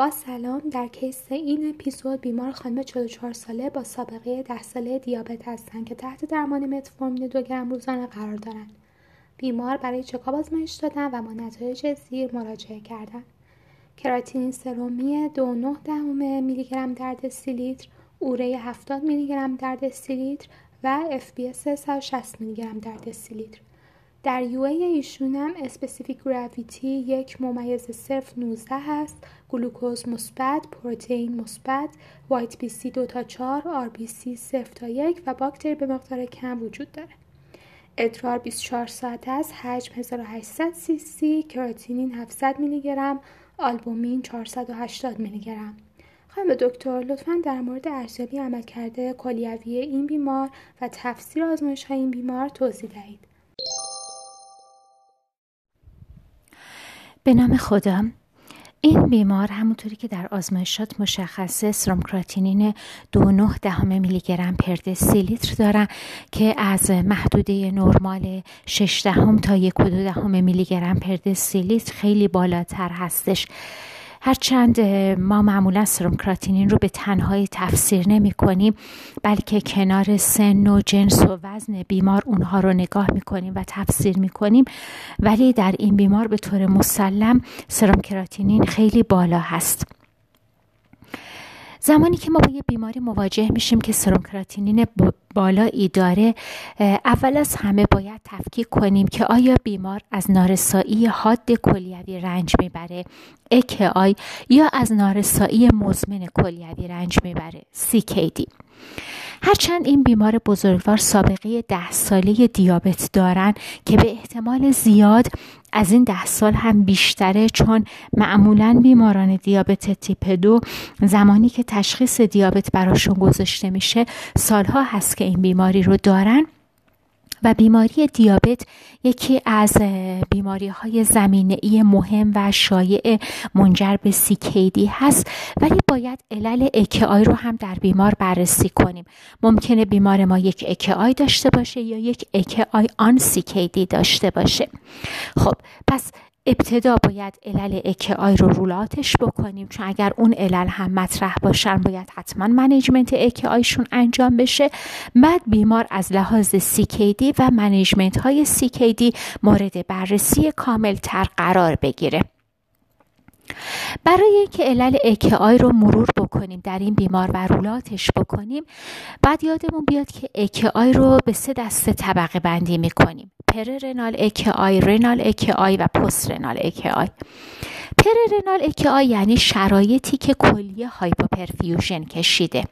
با سلام در case این اپیزود بیمار خانم 44 ساله با سابقه 10 ساله دیابت هستند که تحت درمان متفورمین دو گرم روزانه قرار دارند. بیمار برای چکاپ آزمایش دادن و با نتایج زیر مراجعه کردند. کراتینین سرومی 2.9 دهم میلی گرم در دسیلیتر، اوره 70 میلی گرم در دسیلیتر و BS 160 میلی گرم در دسیلیتر. در UA ایشون هم specific gravity یک ممیز صفر 19 هست گلوکوز مثبت پروتئین مثبت white BC دو تا 4 RBC صفر تا یک و باکتری به مقدار کم وجود داره. ادرار 24 ساعت است حجم 1800 سی سی کراتینین 700 میلی گرم آلبومین 480 میلی گرم. خانم دکتر لطفا در مورد ارزیابی عملکرد کلیوی این بیمار و تفسیر آزمایش های این بیمار توضیح دهید. به نام خدا این بیمار همونطوری که در آزمایشات مشخصه سرومکراتینین دو نه دهم میلی گرم پر دسیلیتر دارن که از محدوده نرمال 6 دهم تا یک دهم میلی گرم پر دسیلیتر خیلی بالاتر هستش. هرچند ما معمولا سرومکراتینین رو به تنهایی تفسیر نمی کنیم بلکه کنار سن و جنس و وزن بیمار اونها رو نگاه می کنیم و تفسیر می کنیم. ولی در این بیمار به طور مسلم سرومکراتینین خیلی بالا هست. زمانی که ما با یه بیماری مواجه میشیم که سرومکراتینین بالایی داره اول از همه باید تفکیک کنیم که آیا بیمار از نارسایی حاد کلیوی رنج می‌بره آی یا از نارسایی مزمن کلیوی رنج می‌بره CKD هرچند این بیمار بزرگوار سابقه ده ساله دیابت دارن که به احتمال زیاد از این ده سال هم بیشتره چون معمولا بیماران دیابت تیپ دو زمانی که تشخیص دیابت براشون گذاشته میشه سالها هست که این بیماری رو دارن. و بیماری دیابت یکی از بیماری های زمینه ای مهم و شایع منجر به سیکیدی هست. ولی باید علل اکعای رو هم در بیمار بررسی کنیم. ممکنه بیمار ما یک AKI داشته باشه یا یک AKI on CKD داشته باشه. خب پس ابتدا باید علل AKI رو rule out ش بکنیم چون اگر اون علل هم مطرح باشن باید حتما management AKI شون انجام بشه. بعد بیمار از لحاظ CKD و management های CKD مورد بررسی کامل تر قرار بگیره. برای اینکه علل AKI رو مرور بکنیم در این بیمار و rule out ش بکنیم بعد یادمون بیاد که AKI رو به سه دسته طبقه بندی می‌کنیم. prerenal AKI renal AKI و postrenal AKI prerenal AKI یعنی شرایطی که کلیه hypoperfusion کشیده.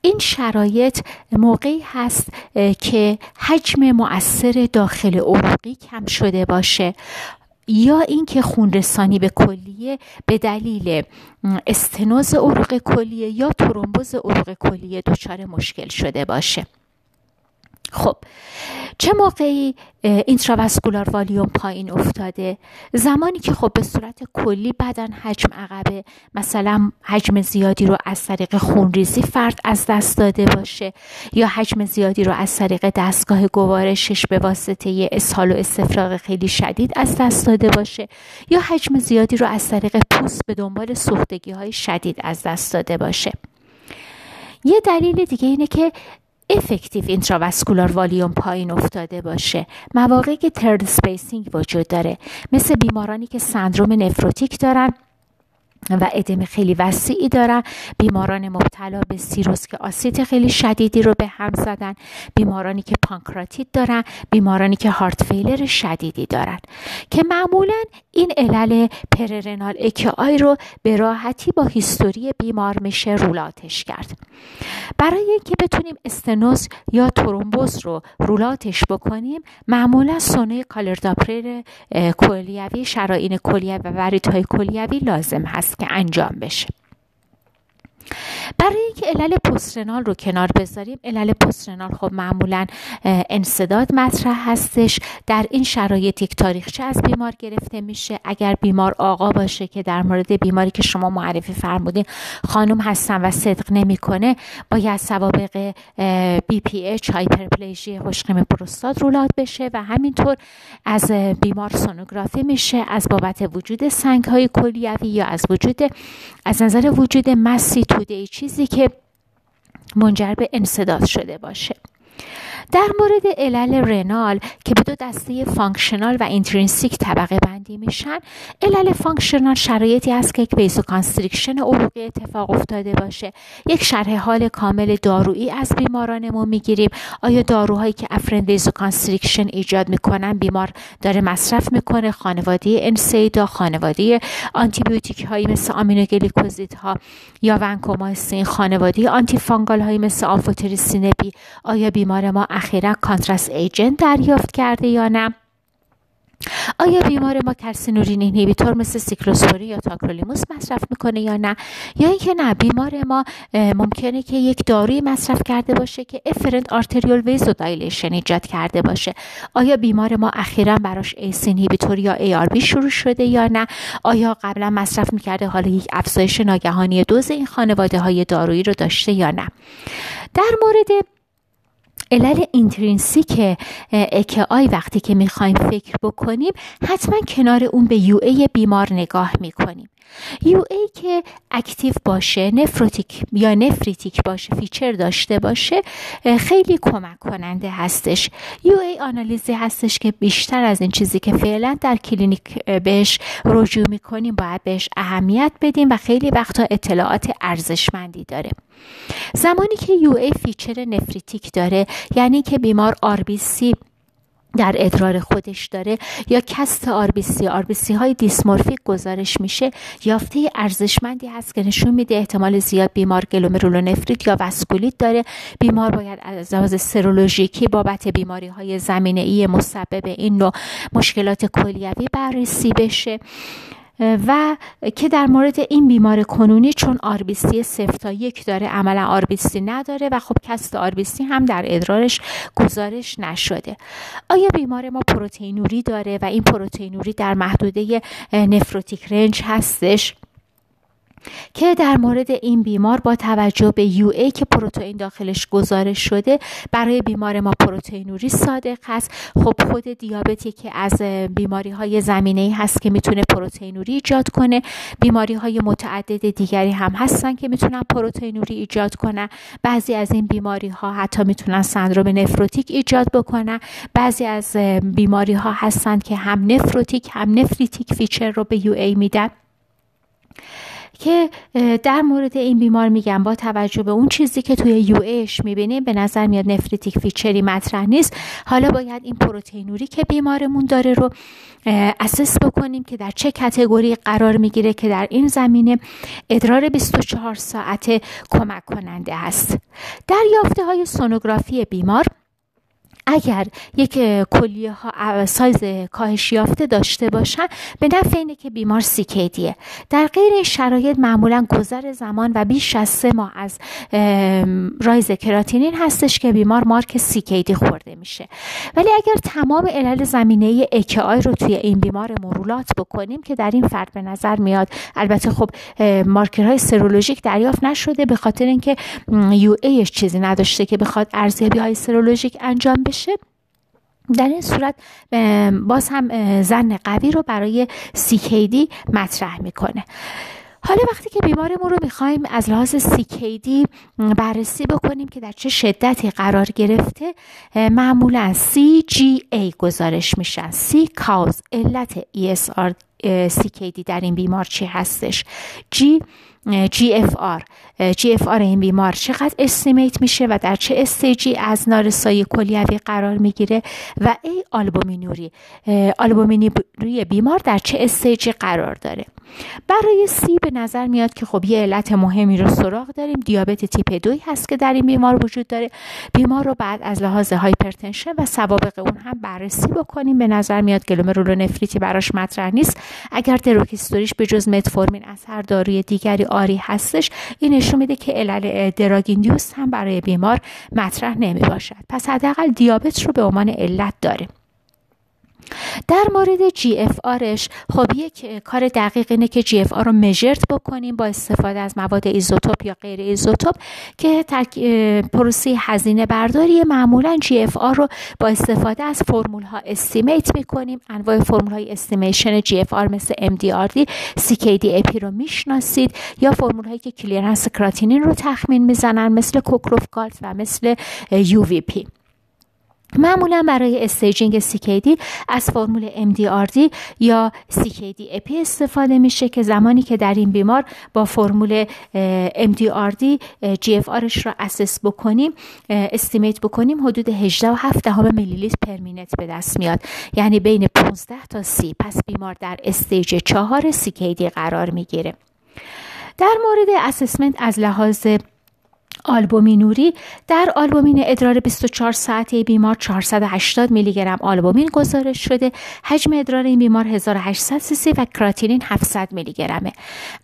این شرایط موقعی هست که حجم مؤثر داخل عروقی کم شده باشه یا اینکه خون رسانی به کلیه به دلیل استنوز عروق کلیه یا ترومبوز عروق کلیه دچار مشکل شده باشه. خب چه موقعی اینتراواسکولار والیوم پایین افتاده؟ زمانی که خب به صورت کلی بدن حجم عقبه مثلا حجم زیادی رو از طریق خونریزی فرد از دست داده باشه یا حجم زیادی رو از طریق دستگاه گوارشش به واسطه اسهال و استفراغ خیلی شدید از دست داده باشه یا حجم زیادی رو از طریق پوست به دنبال سوختگی های شدید از دست داده باشه. یه دلیل دیگه اینه که effective intravascular volume پایین افتاده باشه. مواقعی که third spacing وجود داره. مثل بیمارانی که سندروم نفروتیک دارن و ادم خیلی وسیعی دارن. بیماران مبتلا به سیروز که آسیت خیلی شدیدی رو به هم زدن. بیمارانی که پانکراتیت دارن. بیمارانی که heart failure شدیدی دارن. که معمولا این علل prerenal AKI رو به راحتی با history بیمار میشه rule out ش کرد. برای اینکه بتونیم استنوز یا ترومبوز رو rule out ش بکنیم معمولا سونو color Doppler کلیوی شرائین کلیوی و ورید های کلیوی لازم هست. که انجام بشه. برای اینکه علل postrenal رو کنار بذاریم علل postrenal خب معمولا انصداد مطرح هستش. در این شرایط یک تاریخچه از بیمار گرفته میشه؟ اگر بیمار آقا باشه که در مورد بیماری که شما معرفی فرمودین خانم هستن و صدق نمی‌کنه باید سوابق بی پی اچ هایپرپلیژی حشقیم پروستات رولات بشه و همینطور از بیمار سونوگرافی میشه از بابت وجود سنگ های کلیوی یا از وجود از نظر وجود مسی توده چیزی که منجر به انصداد شده باشه. در مورد علل renal که به دو دسته functional و intrinsic طبقه بندی میشن علل functional شرایطی است که یک vasoconstriction عروقی اتفاق افتاده باشه. یک شرح حال کامل دارویی از بیمارانمون می‌گیریم. آیا داروهایی که afferent constriction ایجاد می‌کنن بیمار داره مصرف می‌کنه؟ خانواده NSAID ها خانواده آنتیبیوتیک هایی مثل aminoglycoside ها یا vancomycin خانواده antifungal هایی مثل amphotericin B آیا بیمار ما اخیرا contrast agent دریافت کرده یا نه؟ آیا بیمار ما calcineurin inhibitor مثل cyclosporine یا tacrolimus مصرف می‌کنه یا نه؟ یا اینکه نه بیمار ما ممکنه که یک داروی مصرف کرده باشه که efferent arteriole vasodilation ایجاد کرده باشه. آیا بیمار ما اخیرا براش ACE inhibitor یا ARB شروع شده یا نه؟ آیا قبلا مصرف می‌کرده حالا یک افزایش ناگهانی دوز این خانواده های دارویی رو داشته یا نه؟ در مورد علل intrinsic AKI وقتی که می‌خوایم فکر بکنیم حتما کنار اون به UA بیمار نگاه می‌کنیم. UA که active باشه nephrotic یا nephritic باشه feature داشته باشه خیلی کمک کننده هستش. UA آنالیزی هستش که بیشتر از این چیزی که فعلا در کلینیک بهش رجوع می‌کنیم باید بهش اهمیت بدیم و خیلی وقتا اطلاعات ارزشمندی داره. زمانی که UA feature nephritic داره یعنی که بیمار RBC در ادرار خودش داره یا cast RBC RBC های dysmorphic گزارش میشه یافته ارزشمندی هست که نشون میده احتمال زیاد بیمار گلومرولونفریت یا وسکولیت داره. بیمار باید از لحاظ سرولوژیکی بابت بیماری های زمینه ای مسبب این نوع مشکلات کلیوی بررسی بشه. و که در مورد این بیمار کنونی چون RBC صفر تا یک داره عملا RBC نداره و خب cast RBC هم در ادرارش گزارش نشده. آیا بیمار ما پروتئینوری داره و این پروتئینوری در محدوده nephrotic range هستش؟ که در مورد این بیمار با توجه به UA که پروتئین داخلش گزارش شده برای بیمار ما پروتئینوری صادق هست خب خود دیابتی که از بیماری های زمینه ای هست که می‌تونه پروتئینوری ایجاد کنه بیماری های متعدد دیگری هم هستن که می‌تونن پروتئینوری ایجاد کنن. بعضی از این بیماری ها حتی می‌تونن سندروم نفروتیک ایجاد بکنن. بعضی از بیماری ها هستن که هم nephrotic هم nephritic feature رو به UA میدن. که در مورد این بیمار میگم با توجه به اون چیزی که توی UA ش می‌بینیم به نظر میاد nephritic feature ی مطرح نیست. حالا باید این پروتئینوری که بیمارمون داره رو assess بکنیم که در چه category قرار می‌گیره که در این زمینه ادرار 24 ساعته کمک کننده است. در یافته های سونوگرافی بیمار اگر یک کلیه ها سایز کاهش یافته داشته باشن به نفع اینه که بیمار سیکیدیه در غیر این شرایط معمولا گذر زمان و بیش از سه ماه از رایز کراتینین هستش که بیمار مارک سیکیدی خورده میشه. ولی اگر تمام علل زمینه آی رو توی این بیمار مرولات بکنیم که در این فرد به نظر میاد البته خب مارکرهای سرولوژیک دریافت نشده به خاطر اینکه یو ایش چیزی نداشته که بخواد ارزیابی های سرولوژیک انجام بشه. در این صورت باز هم ظن قوی رو برای CKD مطرح می‌کنه. حالا وقتی که بیمارمون رو می‌خوایم از لحاظ CKD بررسی بکنیم که در چه شدتی قرار گرفته معمولا CGA گزارش میشن. C cause علت اصلی CKD در این بیمار چی هستش؟ G GFR GFR این بیمار چقدر estimate میشه و در چه stage ی از نارسایی کلیوی قرار می‌گیره و A آلبومینوری. آلبومینوری بیمار در چه stage ی قرار داره؟ برای C به نظر میاد که خب یه علت مهمی رو سراغ داریم. دیابت تیپ دوی هست که در این بیمار وجود داره. بیمار رو بعد از لحاظ hypertension و سوابق اون هم بررسی بکنیم. به نظر میاد گلومرولونفریتی براش مطرح نیست. اگر drug history ش به جز متفورمین از هر داروی دیگری عاری هستش. این نشون میده که علل drug induced هم برای بیمار مطرح نمی باشد پس حداقل دیابت رو به عنوان علت داره در مورد GFR ش خب یک کار دقیق اینه که GFR رو measure بکنیم با استفاده از مواد ایزوتوپ یا غیر ایزوتوپ که پروسه هزینه برداری معمولا GFR رو با استفاده از فرمول ها estimate می‌کنیم. انواع فرمول های estimation GFR مثل ام دی آر دی سی کی دی اپی رو می‌شناسید یا فرمول هایی که clearance کراتینین رو تخمین می‌زنن مثل Cockcroft-Gault و مثل UVP معمولا برای staging CKD از فرمول MDRD یا CKD-EPI استفاده میشه که زمانی که در این بیمار با فرمول MDRD GFR ش را assess بکنیم estimate بکنیم حدود 18 و 7 دهم میلی لیتر per minute به دست میاد. یعنی بین 15 تا 30 پس بیمار در stage 4 CKD قرار می‌گیره. در مورد assessment از لحاظ آلبومینوری در آلبومین ادرار 24 ساعته بیمار 480 میلی گرم آلبومین گزارش شده. حجم ادرار این بیمار 1800 سی و کراتینین 700 میلی گرمه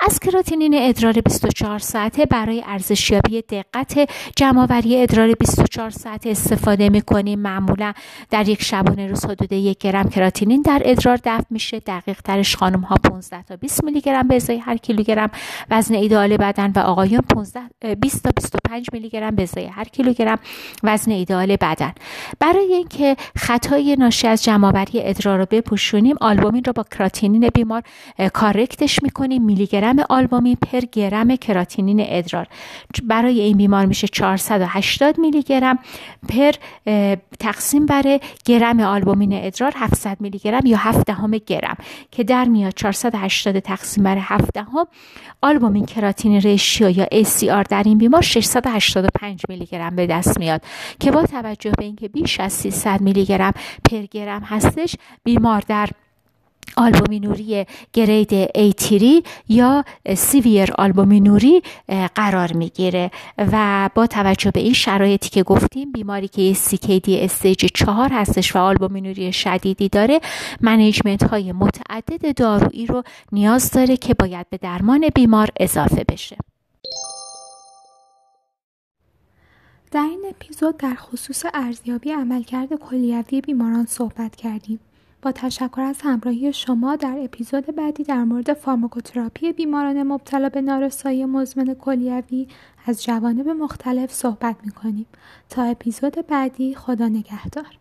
از کراتینین ادرار 24 ساعته برای ارزشیابی دقت جمعآوری ادرار 24 ساعته استفاده می‌کنیم. معمولا در یک شبانه روز حدود یک گرم کراتینین در ادرار دفع میشه. دقیق ترش خانم ها 15 تا 20 میلی گرم به ازای هر کیلوگرم. وزن ایدئال بدن و آقایان 15 20 تا 25 میلی گرم به ازای هر کیلوگرم وزن ایدئال بدن. برای اینکه خطای ناشی از جمعآوری ادرار رو بپوشونیم آلبومین رو با کراتینین بیمار کارکتش می‌کنیم. میلی گرم آلبومین پر گرم کراتینین ادرار. برای این بیمار میشه 480 میلی گرم پر تقسیم بر گرم آلبومین ادرار 700 میلی گرم یا 7 دهم گرم که در میاد 480 تقسیم بر 7 دهم albumin creatinine ratio یا ACR در این بیمار 685 میلی گرم به دست میاد که با توجه به اینکه بیش از 300 میلی گرم پر گرم هستش بیمار در آلبومینوری grade A3 یا severe آلبومینوری قرار می‌گیره و با توجه به این شرایطی که گفتیم بیماری که CKD stage چهار هستش و آلبومینوری شدیدی داره management های متعدد دارویی رو نیاز داره که باید به درمان بیمار اضافه بشه در این اپیزود در خصوص ارزیابی عملکرد کلیوی بیماران صحبت کردیم. با تشکر از همراهی شما در اپیزود بعدی در مورد فارماکوتراپی بیماران مبتلا به نارسایی مزمن کلیوی از جوانب مختلف صحبت می‌کنیم. تا اپیزود بعدی خدا نگهدار.